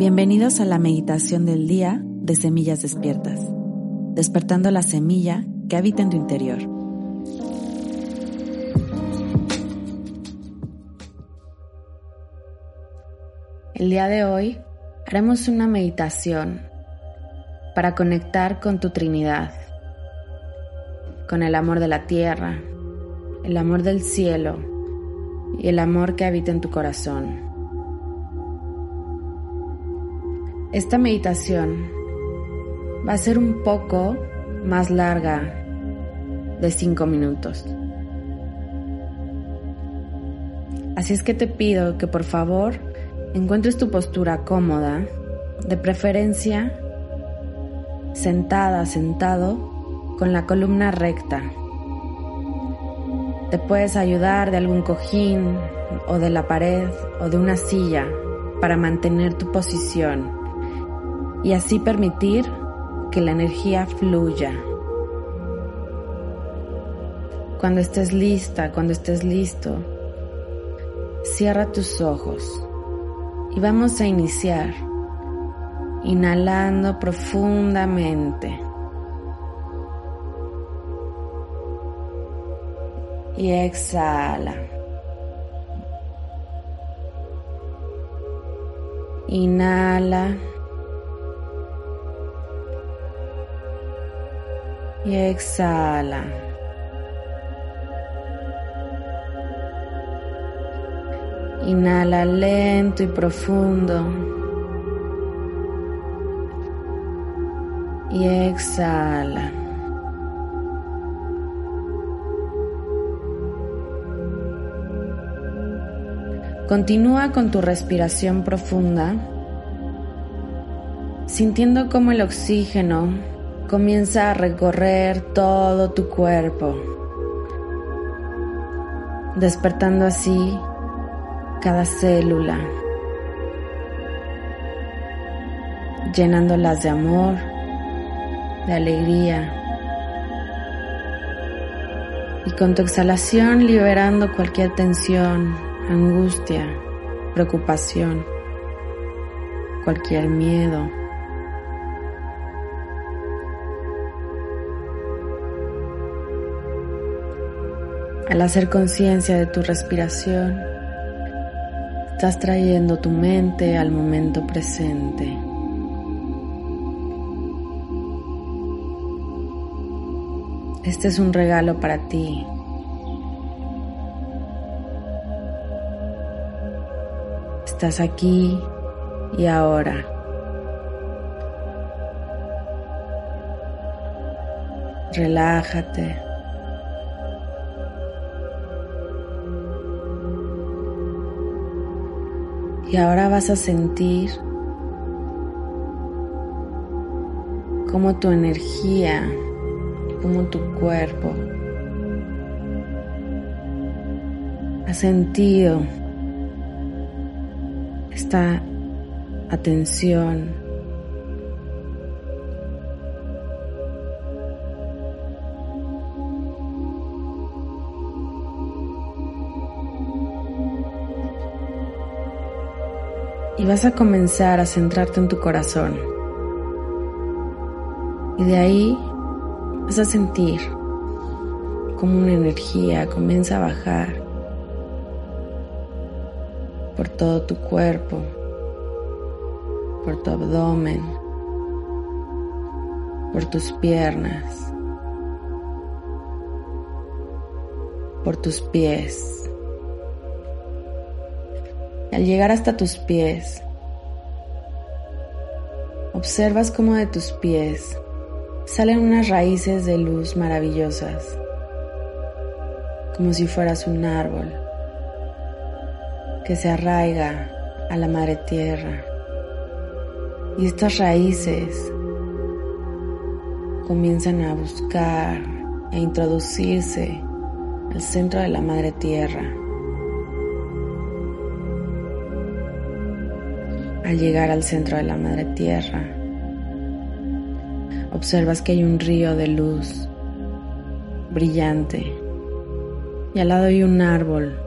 Bienvenidos a la meditación del día de Semillas Despiertas, despertando la semilla que habita en tu interior. El día de hoy haremos una meditación para conectar con tu Trinidad, con el amor de la tierra, el amor del cielo y el amor que habita en tu corazón. Esta meditación va a ser un poco más larga de 5 minutos. Así es que te pido que por favor encuentres tu postura cómoda, de preferencia sentada, sentado, con la columna recta. Te puedes ayudar de algún cojín o de la pared o de una silla para mantener tu posición y así permitir que la energía fluya. Cuando estés lista, cuando estés listo, cierra tus ojos y vamos a iniciar inhalando profundamente. Y exhala. Inhala. Y exhala. Inhala lento y profundo. Y exhala. Continúa con tu respiración profunda, sintiendo como el oxígeno comienza a recorrer todo tu cuerpo, despertando así cada célula, llenándolas de amor, de alegría. Y con tu exhalación liberando cualquier tensión, angustia, preocupación, cualquier miedo. Al hacer conciencia de tu respiración, estás trayendo tu mente al momento presente. Este es un regalo para ti. Estás aquí y ahora. Relájate. Y ahora vas a sentir cómo tu energía, cómo tu cuerpo ha sentido esta atención y vas a comenzar a centrarte en tu corazón. Y de ahí vas a sentir como una energía comienza a bajar por todo tu cuerpo, por tu abdomen, por tus piernas, por tus pies. Al llegar hasta tus pies, observas cómo de tus pies salen unas raíces de luz maravillosas, como si fueras un árbol que se arraiga a la madre tierra. Y estas raíces comienzan a buscar e introducirse al centro de la madre tierra al llegar al centro de la Madre Tierra. Observas que hay un río de luz brillante y al lado hay un árbol.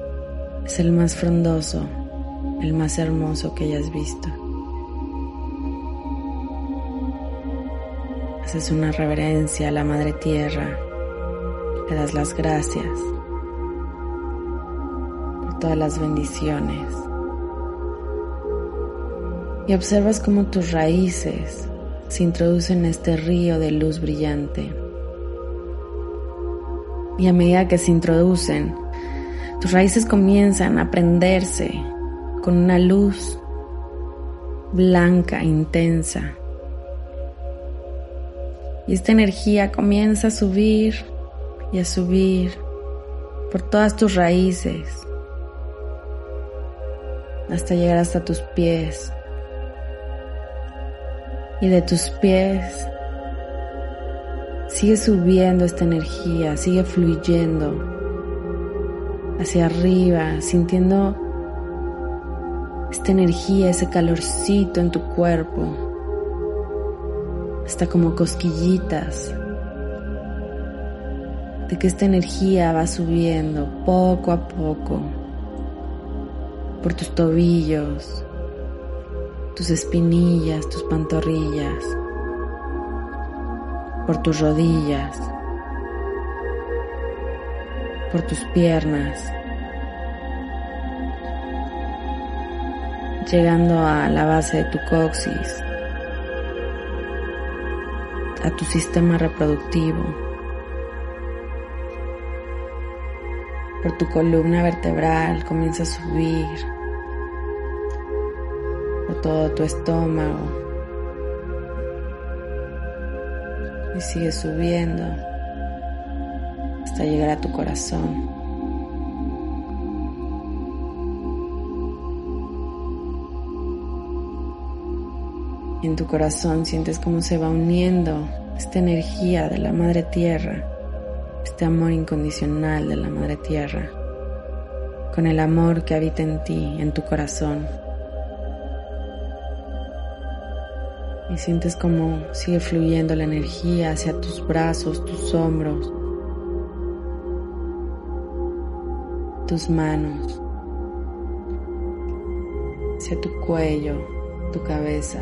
Es el más frondoso, el más hermoso que hayas visto. Haces una reverencia a la Madre Tierra, le das las gracias por todas las bendiciones y observas cómo tus raíces se introducen en este río de luz brillante. Y a medida que se introducen, tus raíces comienzan a prenderse con una luz blanca, intensa. Y esta energía comienza a subir y a subir por todas tus raíces hasta llegar hasta tus pies. Y de tus pies. Sigue subiendo esta energía, sigue fluyendo hacia arriba, sintiendo esta energía, ese calorcito en tu cuerpo, hasta como cosquillitas, de que esta energía va subiendo poco a poco por tus tobillos, tus espinillas, tus pantorrillas, por tus rodillas, por tus piernas, llegando a la base de tu coxis, a tu sistema reproductivo, por tu columna vertebral comienza a subir, todo tu estómago y sigue subiendo hasta llegar a tu corazón. en tu corazón sientes cómo se va uniendo esta energía de la Madre Tierra, este amor incondicional de la Madre Tierra, con el amor que habita en ti, en tu corazón. Y sientes cómo sigue fluyendo la energía hacia tus brazos, tus hombros, tus manos, hacia tu cuello, tu cabeza.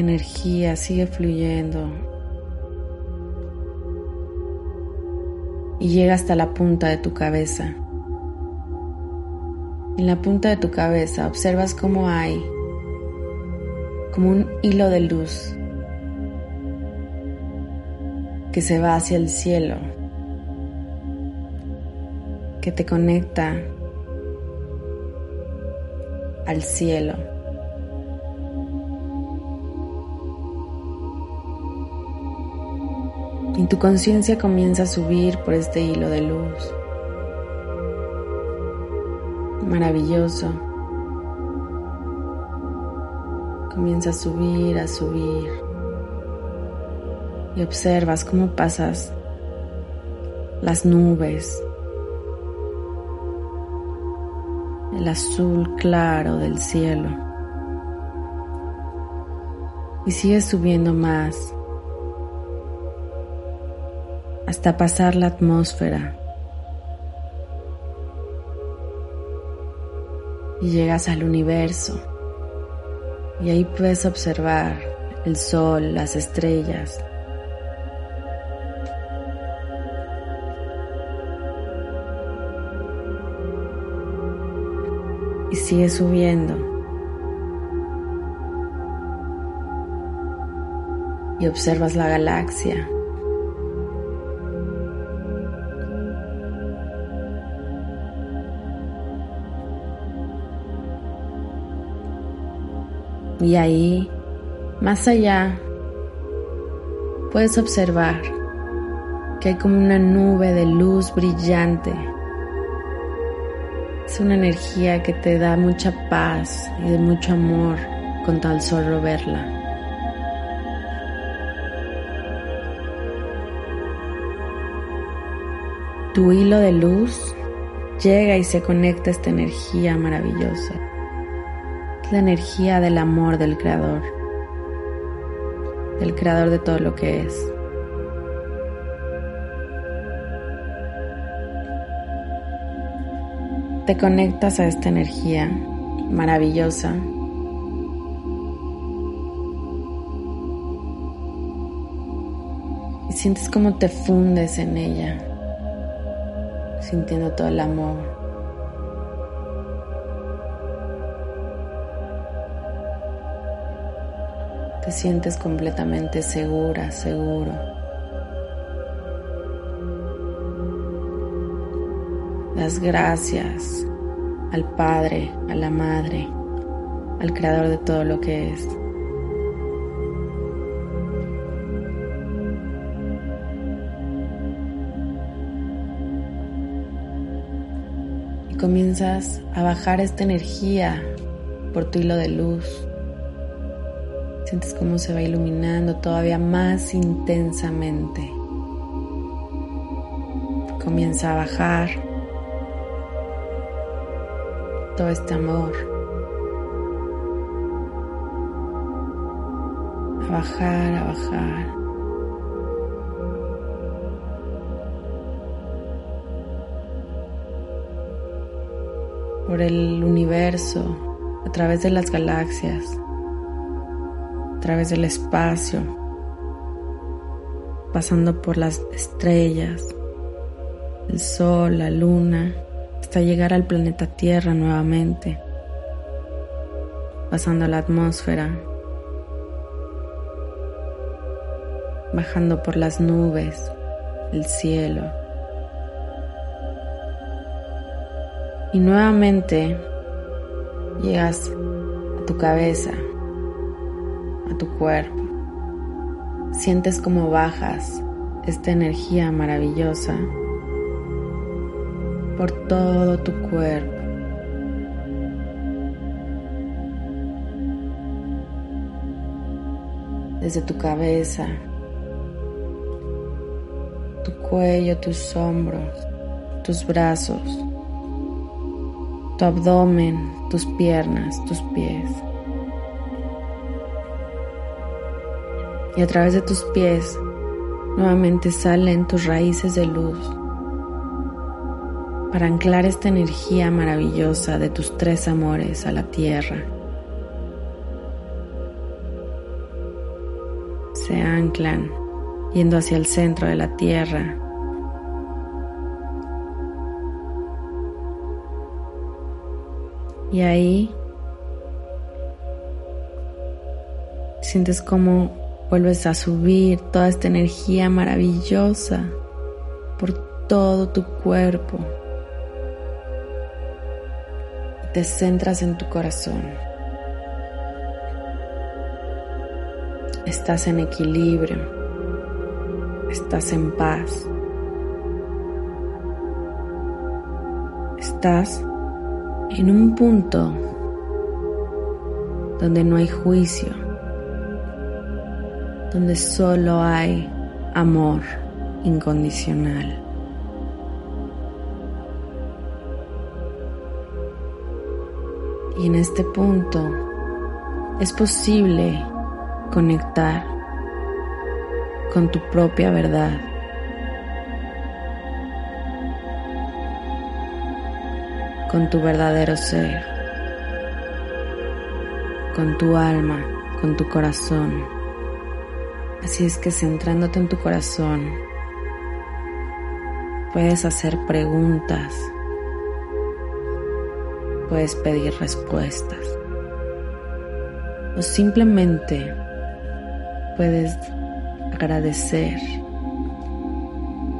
energía sigue fluyendo y llega hasta la punta de tu cabeza. En la punta de tu cabeza observas cómo hay como un hilo de luz que se va hacia el cielo, que te conecta al cielo. y tu conciencia comienza a subir por este hilo de luz. Maravilloso. Comienza a subir, a subir. Y observas cómo pasas las nubes, el azul claro del cielo. Y sigues subiendo más hasta pasar la atmósfera. Y llegas al universo. Y ahí puedes observar el sol, las estrellas. Y sigue subiendo. Y observas la galaxia. Y ahí, más allá, puedes observar que hay como una nube de luz brillante. Es una energía que te da mucha paz y de mucho amor con tan solo verla. Tu hilo de luz llega y se conecta a esta energía maravillosa la energía del amor del Creador, del Creador de todo lo que es. Te conectas a esta energía maravillosa. Y sientes cómo te fundes en ella, sintiendo todo el amor. Te sientes completamente segura, seguro. Das gracias al Padre, a la Madre, al Creador de todo lo que es. Y comienzas a bajar esta energía por tu hilo de luz. Sientes cómo se va iluminando todavía más intensamente. Comienza a bajar todo este amor. A bajar, a bajar. Por el universo, a través de las galaxias, través del espacio, pasando por las estrellas, el sol, la luna hasta llegar al planeta Tierra nuevamente, pasando la atmósfera, bajando por las nubes, el cielo. Y nuevamente llegas a tu cabeza, a tu cuerpo. Sientes como bajas esta energía maravillosa por todo tu cuerpo. Desde tu cabeza, tu cuello, tus hombros, tus brazos, tu abdomen, tus piernas, tus pies. Y a través de tus pies nuevamente salen tus raíces de luz para anclar esta energía maravillosa de tus tres amores a la tierra. Se anclan yendo hacia el centro de la tierra. Y ahí sientes como vuelves a subir toda esta energía maravillosa por todo tu cuerpo. Te centras en tu corazón. Estás en equilibrio, estás en paz, estás en un punto donde no hay juicio, donde solo hay amor incondicional. Y en este punto es posible conectar con tu propia verdad. con tu verdadero ser, con tu alma, con tu corazón. Así es que centrándote en tu corazón, puedes hacer preguntas puedes pedir respuestas o simplemente puedes agradecer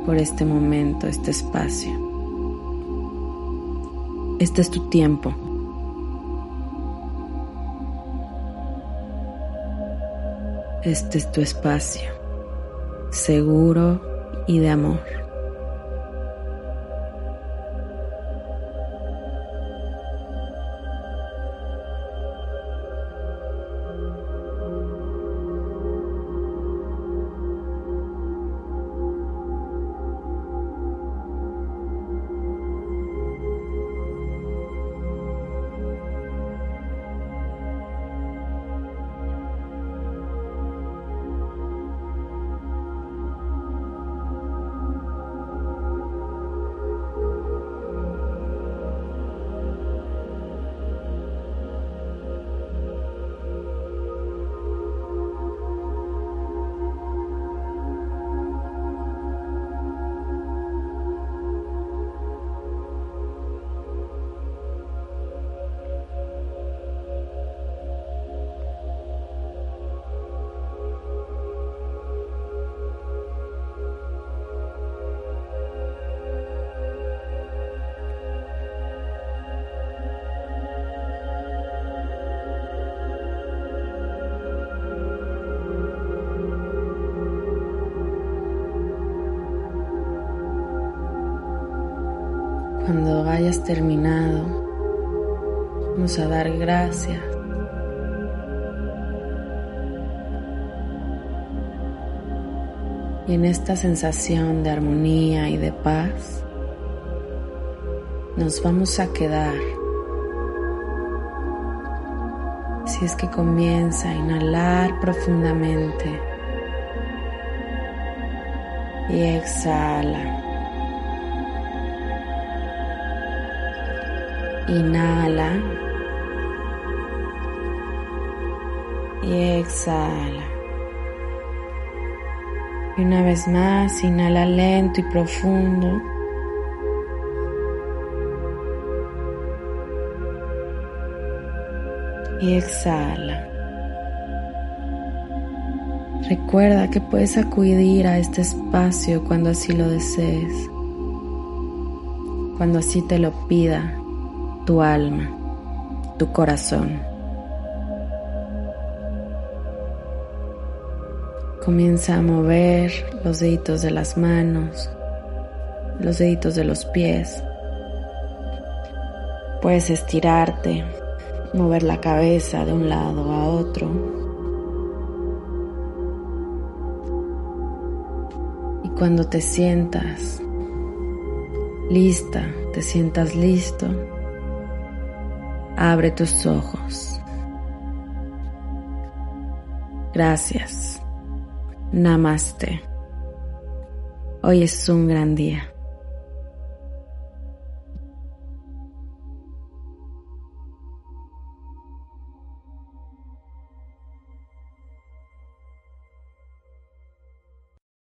por este momento, este espacio. Este es tu tiempo. Este es tu espacio, seguro y de amor. Hayas terminado, vamos a dar gracias. Y en esta sensación de armonía y de paz, nos vamos a quedar. Si es que comienza a inhalar profundamente y exhala. Inhala y exhala. Y una vez más, inhala lento y profundo. Y exhala. Recuerda que puedes acudir a este espacio cuando así lo desees, cuando así te lo pida tu alma, tu corazón. Comienza a mover los deditos de las manos, los deditos de los pies. Puedes estirarte, mover la cabeza de un lado a otro. Y cuando te sientas lista, te sientas listo, Abre tus ojos. Gracias. Namaste. Hoy es un gran día.